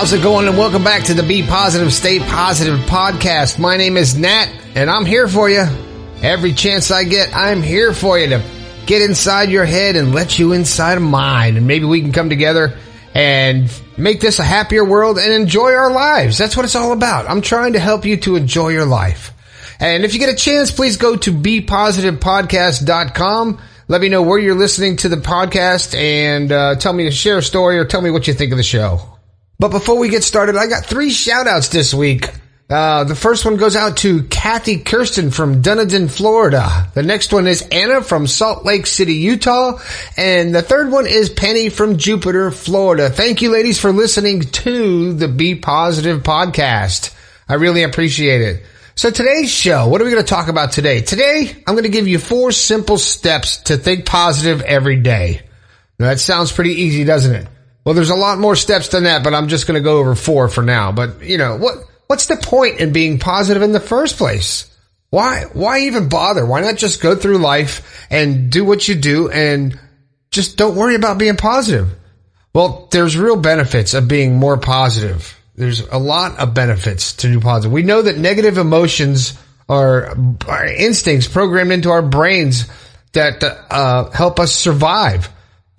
How's it going? And welcome back to the Be Positive, Stay Positive podcast. My name is Nat, and I'm here for you. Every chance I get, I'm here for you to get inside your head and let you inside of mine. And maybe we can come together and make this a happier world and enjoy our lives. That's what it's all about. I'm trying to help you to enjoy your life. And if you get a chance, please go to bepositivepodcast.com. Let me know where you're listening to the podcast and uh, tell me to share a story or tell me what you think of the show. But before we get started, I got three shout outs this week. Uh, the first one goes out to Kathy Kirsten from Dunedin, Florida. The next one is Anna from Salt Lake City, Utah. And the third one is Penny from Jupiter, Florida. Thank you ladies for listening to the Be Positive podcast. I really appreciate it. So today's show, what are we going to talk about today? Today, I'm going to give you four simple steps to think positive every day. Now, that sounds pretty easy, doesn't it? Well, there's a lot more steps than that, but I'm just going to go over four for now. But, you know, what, what's the point in being positive in the first place? Why, why even bother? Why not just go through life and do what you do and just don't worry about being positive? Well, there's real benefits of being more positive. There's a lot of benefits to do positive. We know that negative emotions are, are instincts programmed into our brains that uh, help us survive.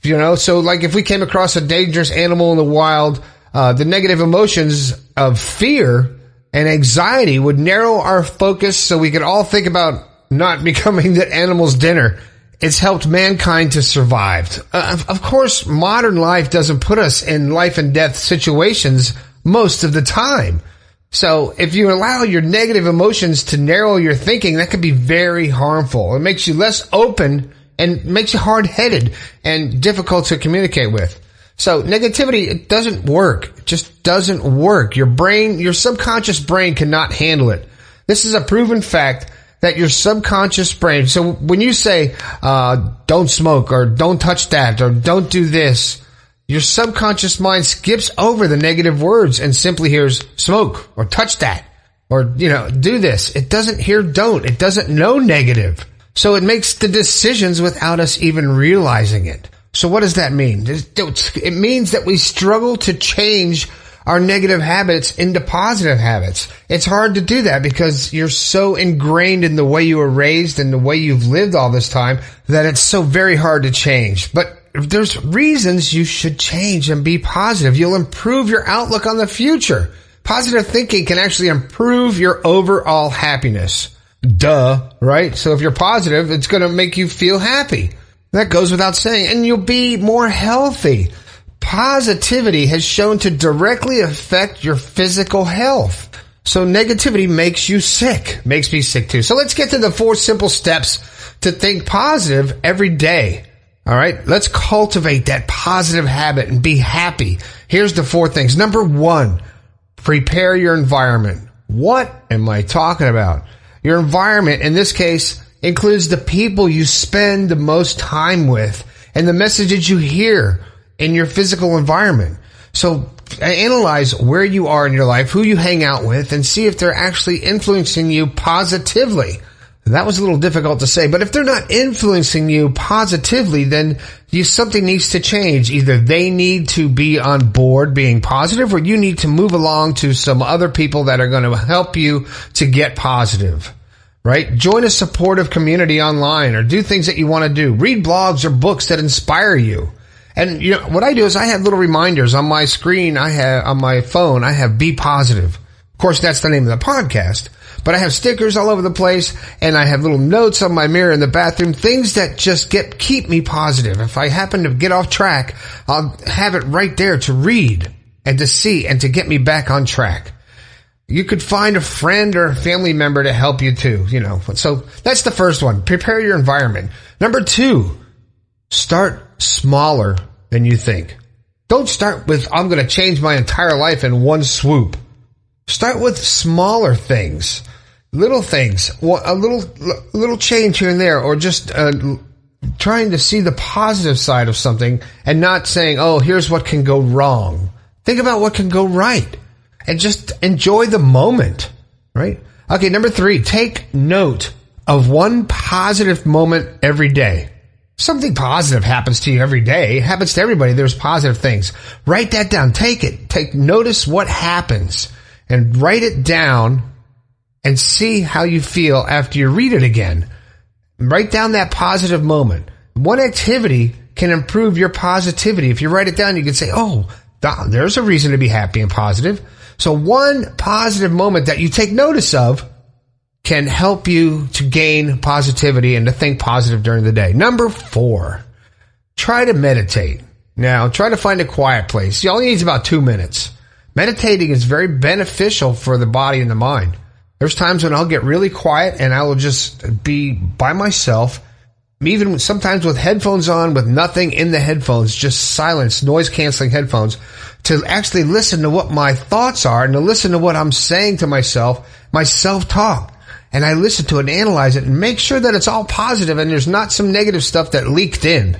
You know, so like if we came across a dangerous animal in the wild, uh, the negative emotions of fear and anxiety would narrow our focus so we could all think about not becoming the animal's dinner. It's helped mankind to survive. Uh, of course, modern life doesn't put us in life and death situations most of the time. So if you allow your negative emotions to narrow your thinking, that could be very harmful. It makes you less open and makes you hard headed and difficult to communicate with. So negativity, it doesn't work. It just doesn't work. Your brain, your subconscious brain cannot handle it. This is a proven fact that your subconscious brain, so when you say, uh, don't smoke or don't touch that or don't do this, your subconscious mind skips over the negative words and simply hears smoke or touch that or, you know, do this. It doesn't hear don't. It doesn't know negative. So it makes the decisions without us even realizing it. So what does that mean? It means that we struggle to change our negative habits into positive habits. It's hard to do that because you're so ingrained in the way you were raised and the way you've lived all this time that it's so very hard to change. But there's reasons you should change and be positive. You'll improve your outlook on the future. Positive thinking can actually improve your overall happiness. Duh, right? So if you're positive, it's going to make you feel happy. That goes without saying. And you'll be more healthy. Positivity has shown to directly affect your physical health. So negativity makes you sick. Makes me sick too. So let's get to the four simple steps to think positive every day. All right. Let's cultivate that positive habit and be happy. Here's the four things. Number one, prepare your environment. What am I talking about? Your environment, in this case, includes the people you spend the most time with and the messages you hear in your physical environment. So analyze where you are in your life, who you hang out with, and see if they're actually influencing you positively. That was a little difficult to say, but if they're not influencing you positively, then you, something needs to change. Either they need to be on board being positive or you need to move along to some other people that are going to help you to get positive. Right? Join a supportive community online or do things that you want to do. Read blogs or books that inspire you. And you know, what I do is I have little reminders on my screen. I have, on my phone, I have be positive. Of course, that's the name of the podcast but I have stickers all over the place and I have little notes on my mirror in the bathroom, things that just get, keep me positive. If I happen to get off track, I'll have it right there to read and to see and to get me back on track. You could find a friend or a family member to help you too, you know. So that's the first one. Prepare your environment. Number two, start smaller than you think. Don't start with, I'm going to change my entire life in one swoop. Start with smaller things little things, a little little change here and there, or just uh, trying to see the positive side of something and not saying, "Oh, here's what can go wrong." Think about what can go right, and just enjoy the moment. Right? Okay. Number three, take note of one positive moment every day. something positive happens to you every day. It happens to everybody. There's positive things. Write that down. Take it. Take notice what happens and write it down and see how you feel after you read it again. Write down that positive moment. One activity can improve your positivity. If you write it down, you can say, Oh, there's a reason to be happy and positive. So one positive moment that you take notice of can help you to gain positivity and to think positive during the day. Number four, try to meditate. Now, try to find a quiet place. You only need about two minutes. Meditating is very beneficial for the body and the mind. There's times when I'll get really quiet and I will just be by myself, even sometimes with headphones on, with nothing in the headphones, just silence, noise canceling headphones, to actually listen to what my thoughts are and to listen to what I'm saying to myself, my self talk and I listen to it and analyze it and make sure that it's all positive and there's not some negative stuff that leaked in.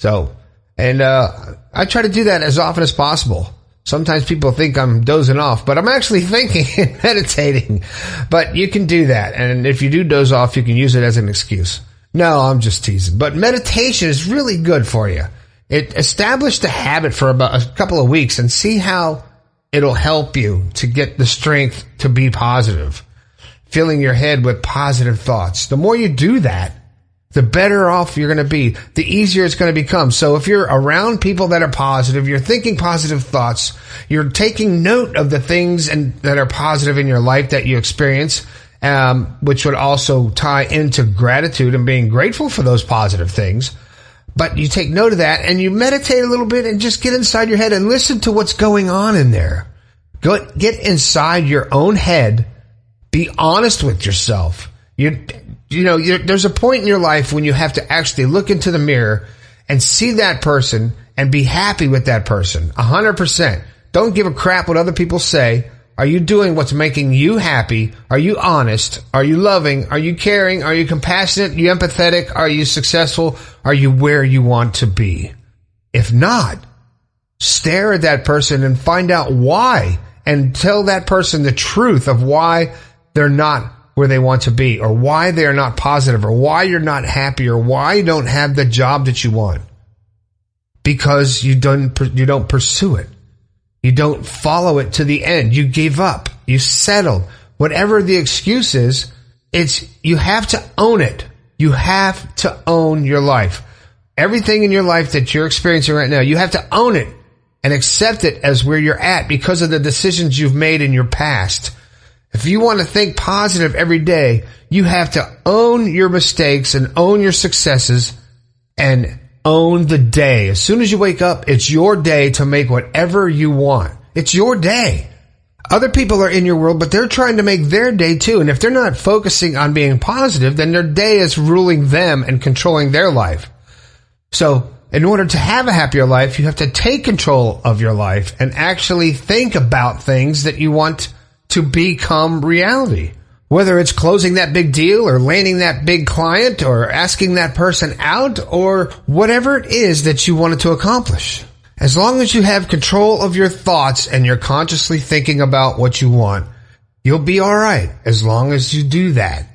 So, and, uh, I try to do that as often as possible. Sometimes people think I'm dozing off, but I'm actually thinking and meditating. But you can do that. And if you do doze off, you can use it as an excuse. No, I'm just teasing. But meditation is really good for you. It established a habit for about a couple of weeks and see how it'll help you to get the strength to be positive filling your head with positive thoughts. The more you do that, the better off you're going to be, the easier it's going to become. So if you're around people that are positive, you're thinking positive thoughts, you're taking note of the things and that are positive in your life that you experience, um, which would also tie into gratitude and being grateful for those positive things. But you take note of that and you meditate a little bit and just get inside your head and listen to what's going on in there. Go, get inside your own head be honest with yourself. You, you know, there's a point in your life when you have to actually look into the mirror and see that person and be happy with that person. A hundred percent. Don't give a crap what other people say. Are you doing what's making you happy? Are you honest? Are you loving? Are you caring? Are you compassionate? Are you empathetic? Are you successful? Are you where you want to be? If not, stare at that person and find out why and tell that person the truth of why they're not where they want to be or why they're not positive or why you're not happy or why you don't have the job that you want. Because you don't, you don't pursue it. You don't follow it to the end. You gave up. You settled. Whatever the excuse is, it's, you have to own it. You have to own your life. Everything in your life that you're experiencing right now, you have to own it and accept it as where you're at because of the decisions you've made in your past. If you want to think positive every day, you have to own your mistakes and own your successes and own the day. As soon as you wake up, it's your day to make whatever you want. It's your day. Other people are in your world, but they're trying to make their day too. And if they're not focusing on being positive, then their day is ruling them and controlling their life. So in order to have a happier life, you have to take control of your life and actually think about things that you want to become reality. Whether it's closing that big deal or landing that big client or asking that person out or whatever it is that you wanted to accomplish. As long as you have control of your thoughts and you're consciously thinking about what you want, you'll be alright as long as you do that.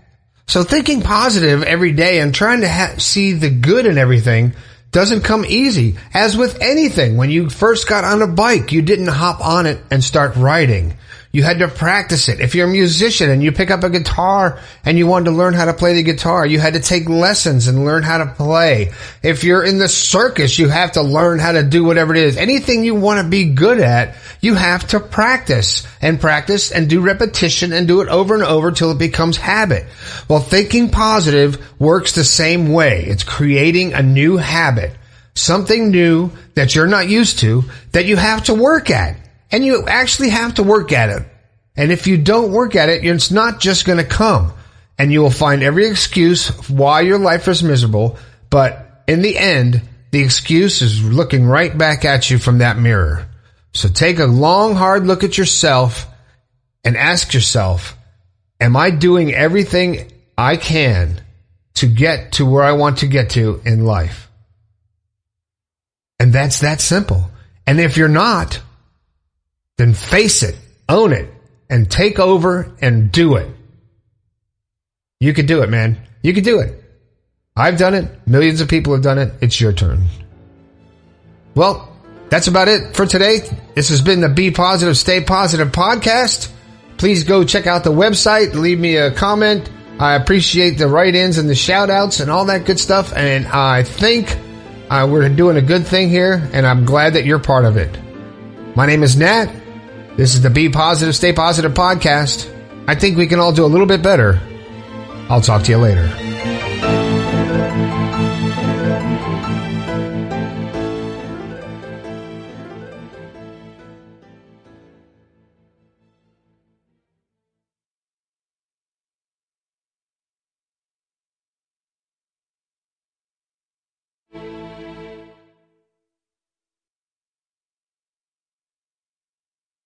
So thinking positive every day and trying to ha- see the good in everything doesn't come easy. As with anything, when you first got on a bike, you didn't hop on it and start riding. You had to practice it. If you're a musician and you pick up a guitar and you wanted to learn how to play the guitar, you had to take lessons and learn how to play. If you're in the circus, you have to learn how to do whatever it is. Anything you want to be good at, you have to practice and practice and do repetition and do it over and over till it becomes habit. Well, thinking positive works the same way. It's creating a new habit something new that you're not used to that you have to work at. And you actually have to work at it. And if you don't work at it, it's not just going to come. And you will find every excuse why your life is miserable. But in the end, the excuse is looking right back at you from that mirror. So take a long, hard look at yourself and ask yourself, am I doing everything I can to get to where I want to get to in life? And that's that simple. And if you're not, then face it, own it, and take over and do it. You could do it, man. You could do it. I've done it. Millions of people have done it. It's your turn. Well, that's about it for today. This has been the Be Positive, Stay Positive podcast. Please go check out the website. Leave me a comment. I appreciate the write ins and the shout outs and all that good stuff. And I think uh, we're doing a good thing here, and I'm glad that you're part of it. My name is Nat. This is the Be Positive, Stay Positive podcast. I think we can all do a little bit better. I'll talk to you later.